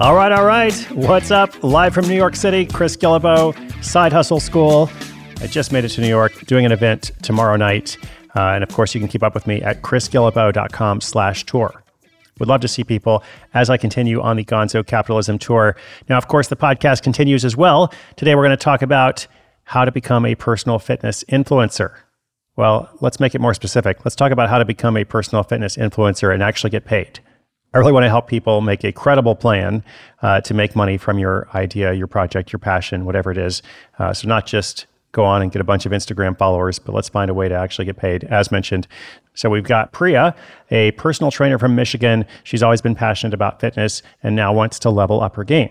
All right, all right. What's up? Live from New York City, Chris Guillebeau, Side Hustle School. I just made it to New York, doing an event tomorrow night. Uh, and of course, you can keep up with me at chrisguillebeau.com slash tour. Would love to see people as I continue on the Gonzo Capitalism Tour. Now, of course, the podcast continues as well. Today, we're going to talk about how to become a personal fitness influencer. Well, let's make it more specific. Let's talk about how to become a personal fitness influencer and actually get paid. I really want to help people make a credible plan uh, to make money from your idea, your project, your passion, whatever it is. Uh, so, not just go on and get a bunch of Instagram followers, but let's find a way to actually get paid, as mentioned. So, we've got Priya, a personal trainer from Michigan. She's always been passionate about fitness and now wants to level up her game.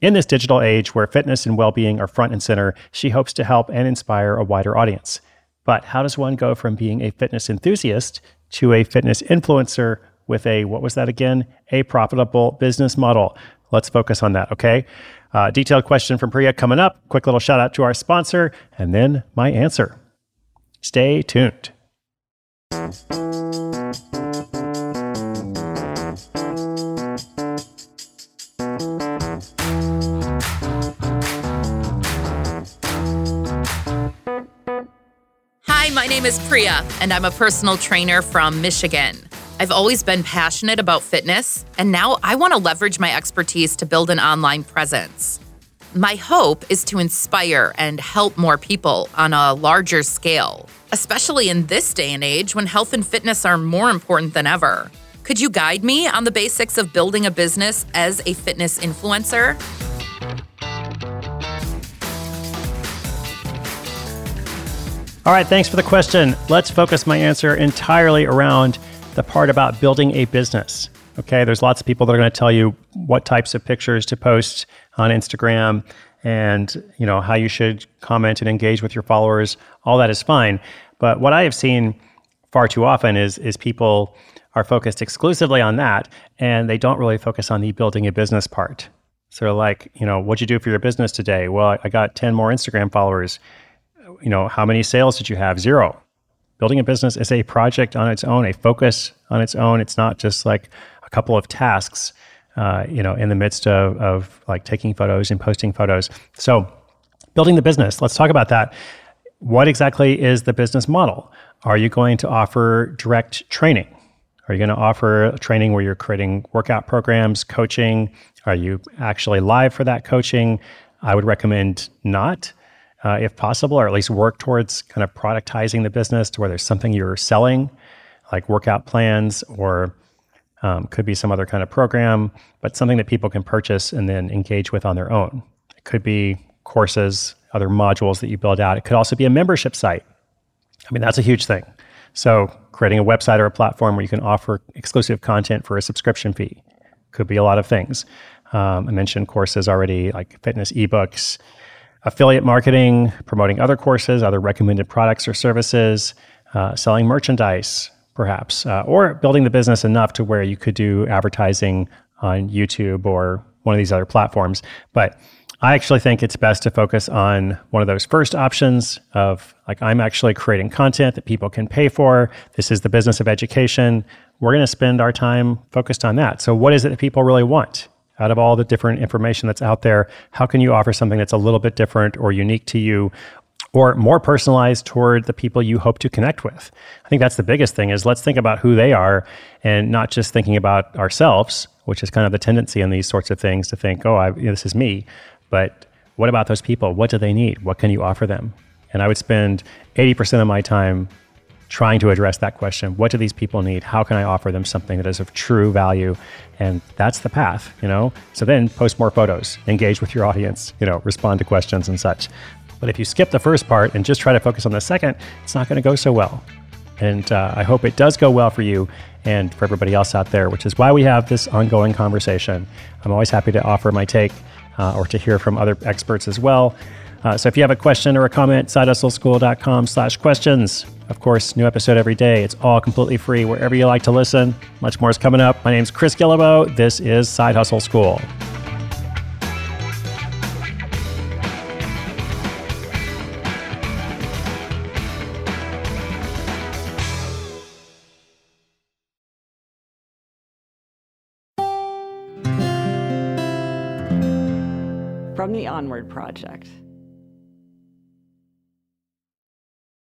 In this digital age where fitness and well being are front and center, she hopes to help and inspire a wider audience. But how does one go from being a fitness enthusiast to a fitness influencer with a, what was that again? A profitable business model. Let's focus on that, okay? Uh, detailed question from Priya coming up. Quick little shout out to our sponsor, and then my answer. Stay tuned. Hi, my name is Priya, and I'm a personal trainer from Michigan. I've always been passionate about fitness, and now I want to leverage my expertise to build an online presence. My hope is to inspire and help more people on a larger scale, especially in this day and age when health and fitness are more important than ever. Could you guide me on the basics of building a business as a fitness influencer? All right, thanks for the question. Let's focus my answer entirely around the part about building a business. Okay, there's lots of people that are going to tell you what types of pictures to post on Instagram and you know how you should comment and engage with your followers. All that is fine, but what I have seen far too often is is people are focused exclusively on that and they don't really focus on the building a business part. So like, you know, what'd you do for your business today? Well, I got 10 more Instagram followers. You know, how many sales did you have? Zero building a business is a project on its own, a focus on its own. It's not just like a couple of tasks, uh, you know, in the midst of, of like taking photos and posting photos. So, building the business, let's talk about that. What exactly is the business model? Are you going to offer direct training? Are you going to offer training where you're creating workout programs, coaching? Are you actually live for that coaching? I would recommend not uh, if possible, or at least work towards kind of productizing the business to where there's something you're selling, like workout plans or um, could be some other kind of program, but something that people can purchase and then engage with on their own. It could be courses, other modules that you build out. It could also be a membership site. I mean, that's a huge thing. So, creating a website or a platform where you can offer exclusive content for a subscription fee could be a lot of things. Um, I mentioned courses already, like fitness ebooks, affiliate marketing, promoting other courses, other recommended products or services, uh, selling merchandise, perhaps, uh, or building the business enough to where you could do advertising on YouTube or one of these other platforms. But I actually think it's best to focus on one of those first options of like, I'm actually creating content that people can pay for. This is the business of education. We're going to spend our time focused on that. So, what is it that people really want? Out of all the different information that's out there, how can you offer something that's a little bit different or unique to you or more personalized toward the people you hope to connect with? I think that's the biggest thing is let's think about who they are and not just thinking about ourselves, which is kind of the tendency in these sorts of things to think, oh, I, you know, this is me. But what about those people? What do they need? What can you offer them? And I would spend 80% of my time trying to address that question. What do these people need? How can I offer them something that is of true value? And that's the path, you know? So then post more photos, engage with your audience, you know, respond to questions and such. But if you skip the first part and just try to focus on the second, it's not going to go so well. And uh, I hope it does go well for you and for everybody else out there, which is why we have this ongoing conversation. I'm always happy to offer my take uh, or to hear from other experts as well. Uh, so if you have a question or a comment, sidehustleschool.com slash questions. Of course, new episode every day. It's all completely free wherever you like to listen. Much more is coming up. My name's Chris Guillebeau. This is Side Hustle School. From the Onward Project.